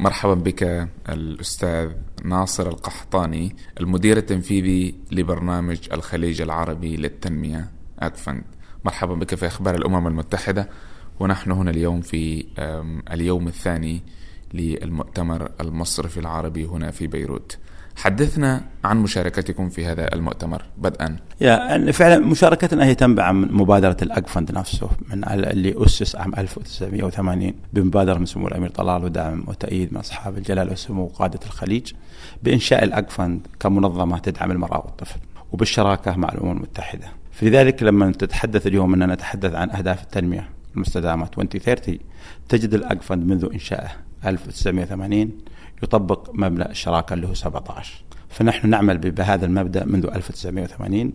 مرحبا بك الأستاذ ناصر القحطاني المدير التنفيذي لبرنامج الخليج العربي للتنمية أكفند مرحبا بك في أخبار الأمم المتحدة ونحن هنا اليوم في اليوم الثاني للمؤتمر المصرفي العربي هنا في بيروت. حدثنا عن مشاركتكم في هذا المؤتمر بدءا. يا فعلا مشاركتنا هي تنبع من مبادرة الأقفند نفسه من اللي أسس عام 1980 بمبادرة من سمو الأمير طلال ودعم وتأييد من أصحاب الجلالة والسمو وقادة الخليج بإنشاء الأقفند كمنظمة تدعم المرأة والطفل وبالشراكة مع الأمم المتحدة. فلذلك لما تتحدث اليوم أننا نتحدث عن أهداف التنمية المستدامة. 2030 تجد الأقفند منذ إنشائه 1980 يطبق مبدا الشراكة اللي هو 17 فنحن نعمل بهذا المبدأ منذ 1980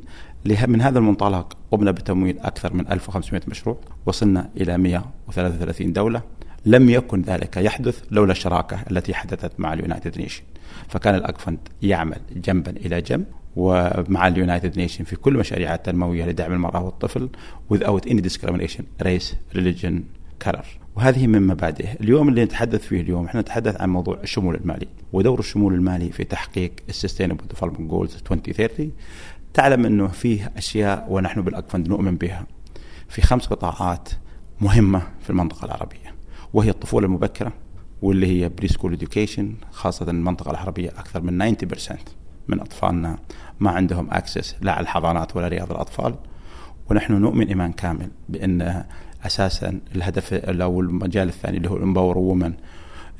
من هذا المنطلق قمنا بتمويل أكثر من 1500 مشروع وصلنا إلى 133 دولة. لم يكن ذلك يحدث لولا الشراكة التي حدثت مع ال United Nation. فكان ال AGFUND يعمل جنبا إلى جنب ومع ال United Nation في كل مشاريعها التنموية لدعم المرأة والطفل without any discrimination race religion color. وهذه من مبادئه. اليوم اللي نتحدث فيه اليوم إحنا نتحدث عن موضوع الشمول المالي. ودور الشمول المالي في تحقيق ال Sustainable Development Goals 2030 تعلم إنه فيه أشياء ونحن بال AGFUND نؤمن بها. في خمس قطاعات مهمة في المنطقة العربية وهي الطفولة المبكرة واللي هي pre-school education خاصة المنطقة العربية أكثر من 90% من أطفالنا ما عندهم access لا على الحضانات ولا رياض الأطفال. ونحن نؤمن إيمان كامل بأن أساسا الهدف أو المجال الثاني اللي هو ال empower women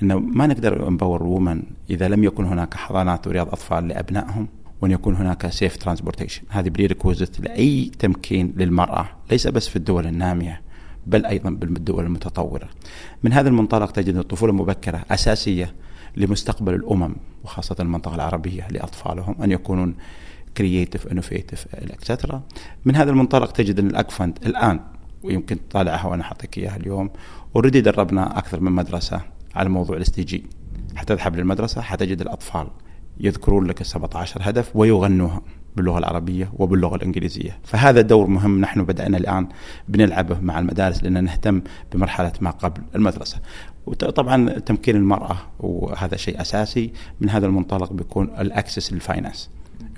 إنه ما نقدر empower women إذا لم يكن هناك حضانات ورياض أطفال لأبنائهم وأن يكون هناك safe transportation هذه prerequisite لأي تمكين للمرأة ليس بس في الدول النامية بل أيضا بالدول المتطورة. من هذا المنطلق تجد الطفولة المبكره أساسية لمستقبل الأمم وخاصة المنطقة العربية لأطفالهم أن يكونون creative innovative etcetera من هذا المنطلق تجد إن ال AGFUND الآن ويمكن تطالعها وأنا اعطيك إياها اليوم already دربنا أكثر من مدرسة على موضوع ال SDG حتذهب للمدرسة حتجد الأطفال يذكرون لك ال 17 هدف ويغنوها باللغة العربية وباللغة الإنجليزية، فهذا دور مهم نحن بدأنا الآن بنلعبه مع المدارس لأن نهتم بمرحلة ما قبل المدرسة. وطبعا تمكين المرأة وهذا شيء أساسي من هذا المنطلق بيكون ال access لل finance.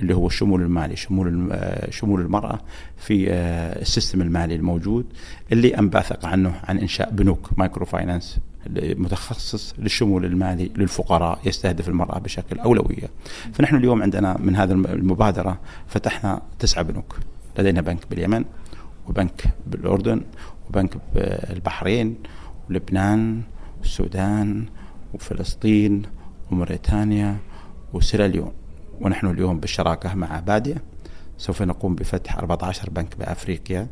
اللي هو الشمول المالي شمول آه، شمول المرأة في آه، ال system المالي الموجود اللي انبثق عنه عن إنشاء بنوك microfinance متخصص للشمول المالي للفقراء يستهدف المرأة بشكل أولوية. فنحن اليوم عندنا من هذا المبادرة فتحنا تسعة بنوك. لدينا بنك باليمن وبنك بالأردن وبنك بالبحرين ولبنان والسودان وفلسطين وموريتانيا وسيراليون ونحن اليوم بالشراكة مع BADEA. سوف نقوم بفتح 14 بنك بأفريقيا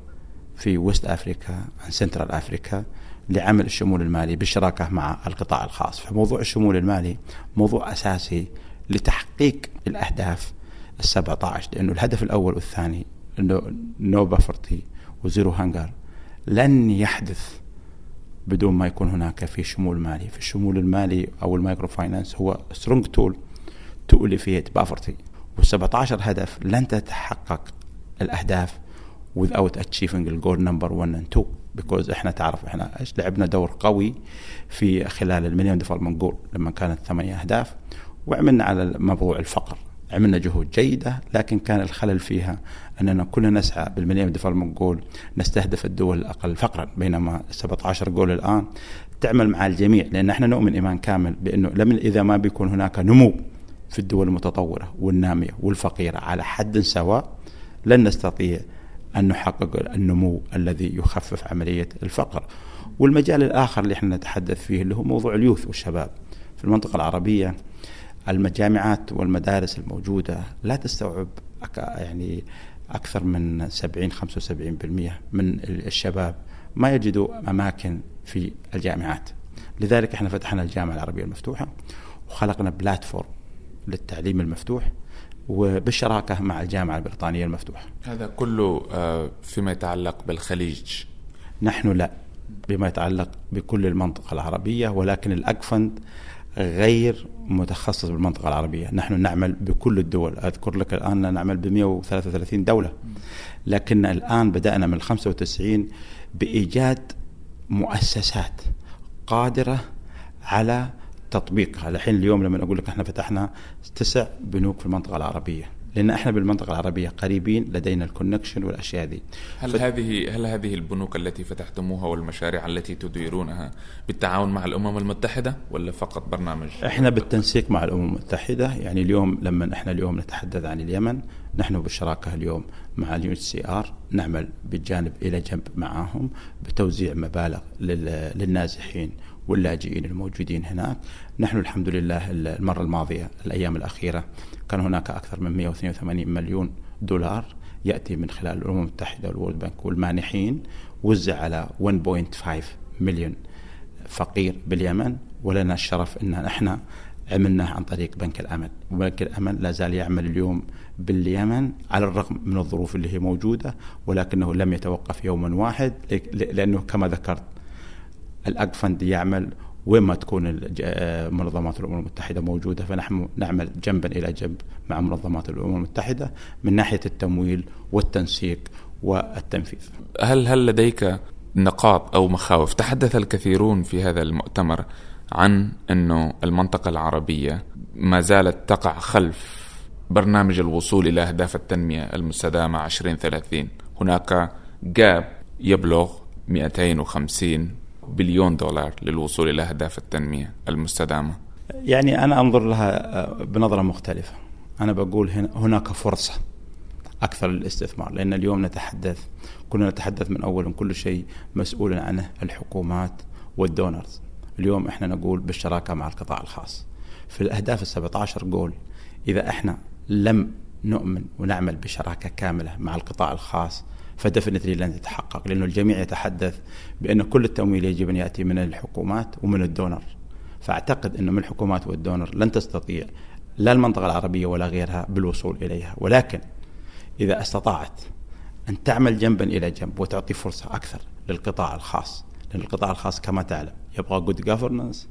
في West Africa and Central Africa لعمل الشمول المالي بالشراكة مع القطاع الخاص. فموضوع الشمول المالي موضوع أساسي لتحقيق الأهداف ال 17 لأنه الهدف الأول والثاني أنه no poverty و zero hunger لن يحدث بدون ما يكون هناك في شمول مالي. في الشمول المالي أو ال microfinance هو strong tool to alleviate poverty. وال17 هدف لن تتحقق الأهداف without achieving ال goal number 1 and 2 because إحنا تعرف إحنا لعبنا دور قوي في خلال ال Millennium Development Goal لما كانت ثمانية أهداف. وعملنا على موضوع الفقر. عملنا جهود جيدة لكن كان الخلل فيها أننا كنا نسعى بال Millennium Development Goal نستهدف الدول الأقل فقرا. بينما 17 جول الآن تعمل مع الجميع لأن إحنا نؤمن إيمان كامل بأنه لم إذا ما بيكون هناك نمو في الدول المتطورة والنامية والفقيرة. على حد سواء لن نستطيع أن نحقق النمو الذي يخفف عملية الفقر. والمجال الآخر اللي إحنا نتحدث فيه اللي هو موضوع اليوث والشباب. في المنطقة العربية المجامعات والمدارس الموجودة لا تستوعب يعني أكثر من 70 75% من الشباب ما يجدوا أماكن في الجامعات. لذلك إحنا فتحنا الجامعة العربية المفتوحة وخلقنا بلاتفورم للتعليم المفتوح وبالشراكة مع الجامعة البريطانية المفتوحة هذا كله آه، فيما يتعلق بالخليج؟ نحن لا بما يتعلق بكل المنطقة العربية ولكن الأكفند غير متخصص بالمنطقة العربية. نحن نعمل بكل الدول. أذكر لك الآن نعمل ب 133 دولة. لكن الآن بدأنا من 95 بإيجاد مؤسسات قادرة على تطبيقها الحين اليوم لما أقول لك إحنا فتحنا تسع بنوك في المنطقة العربية. لأن إحنا بالمنطقة العربية قريبين لدينا الكونكشن والأشياء دي. هل ف... هذه هل هذه البنوك التي فتحتموها والمشاريع التي تديرونها بالتعاون مع الأمم المتحدة ولا فقط برنامج؟ إحنا بالتنسيق مع الأمم المتحدة. يعني اليوم لما إحنا اليوم نتحدث عن اليمن نحن بالشراكه اليوم مع ال UNHCR نعمل بالجانب إلى جنب معاهم بتوزيع مبالغ للنازحين واللاجئين الموجودين هناك نحن الحمد لله المرة الماضية الأيام الأخيرة كان هناك أكثر من 182 مليون دولار يأتي من خلال الأمم المتحدة وال World Bank والمانحين وزع على 1.5 مليون فقير باليمن. ولنا الشرف أن نحن عملناه عن طريق بنك الأمل وبنك الأمل لا زال يعمل اليوم باليمن على الرغم من الظروف اللي هي موجودة ولكنه لم يتوقف يوما واحد لأنه كما ذكرت الأقفند يعمل وين ما تكون منظمات الأمم المتحدة موجودة فنحن نعمل جنبا إلى جنب مع منظمات الأمم المتحدة من ناحية التمويل والتنسيق والتنفيذ. هل هل لديك نقاط أو مخاوف؟ تحدث الكثيرون في هذا المؤتمر عن إنه المنطقة العربية ما زالت تقع خلف برنامج الوصول إلى أهداف التنمية المستدامة 2030 هناك جاب يبلغ 250 بليون دولار للوصول إلى أهداف التنمية المستدامة. يعني أنا أنظر لها آه، بنظرة مختلفة. أنا بقول هنا هناك فرصة أكثر للاستثمار لأن اليوم نتحدث كنا نتحدث من اول كل شيء مسؤول عنه الحكومات وال donors. اليوم إحنا نقول بالشراكة مع القطاع الخاص. في الأهداف ال 17 جول إذا إحنا لم نؤمن ونعمل بشراكة كاملة مع القطاع الخاص ف definitely لن تتحقق لأنه الجميع يتحدث بأن كل التمويل يجب أن يأتي من الحكومات ومن ال donor. فأعتقد انه من الحكومات وال donor لن تستطيع لا المنطقة العربية ولا غيرها بالوصول إليها. ولكن إذا استطاعت أن تعمل جنبا إلى جنب وتعطي فرصة أكثر للقطاع الخاص لأن القطاع الخاص كما تعلم يبغى good governance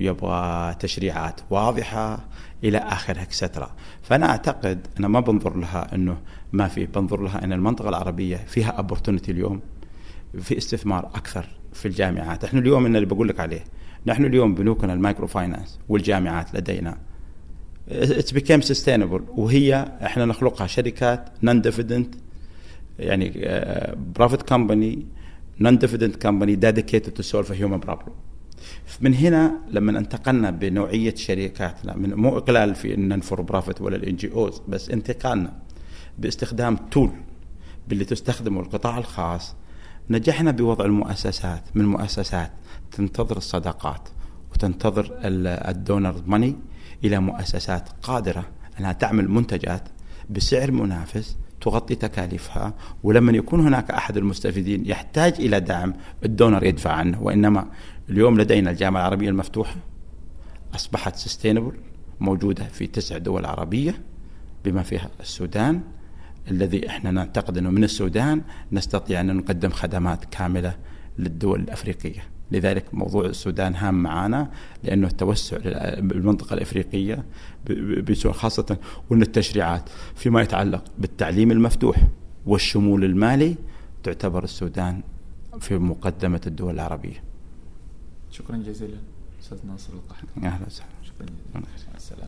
ويبغى تشريعات واضحة إلى اخره etcetera فأنا أعتقد أنا ما بنظر لها إنه ما في بنظر لها إن المنطقة العربية فيها opportunity اليوم في استثمار أكثر في الجامعات. إحنا اليوم اللي بقول لك عليه نحن اليوم بنوكنا ال microfinance والجامعات لدينا. it's become sustainable وهي إحنا نخلقها شركات non-dividend يعني profit company non-dividend company dedicated to solve human problem من هنا لما انتقلنا بنوعية شركاتنا من مو إقلال في ال non-for-profit ولا ال NGOs بس انتقالنا باستخدام tool باللي تستخدمه القطاع الخاص نجحنا بوضع المؤسسات من مؤسسات تنتظر الصدقات وتنتظر ال donor money إلى مؤسسات قادرة أنها تعمل منتجات بسعر منافس تغطي تكاليفها ولما يكون هناك أحد المستفيدين يحتاج إلى دعم ال donor يدفع عنه وإنما اليوم لدينا الجامعة العربية المفتوحة أصبحت sustainable موجودة في تسع دول عربية بما فيها السودان الذي إحنا نعتقد إنه من السودان نستطيع أن نقدم خدمات كاملة للدول الأفريقية لذلك موضوع السودان هام معنا لأنه التوسع بالمنطقة الأفريقية خاصة وأن التشريعات فيما يتعلق بالتعليم المفتوح والشمول المالي تعتبر السودان في مقدمة الدول العربية. شكرا جزيلا أستاذ ناصر القحطي. أهلا وسهلا. شكرا جزيلا. السلام.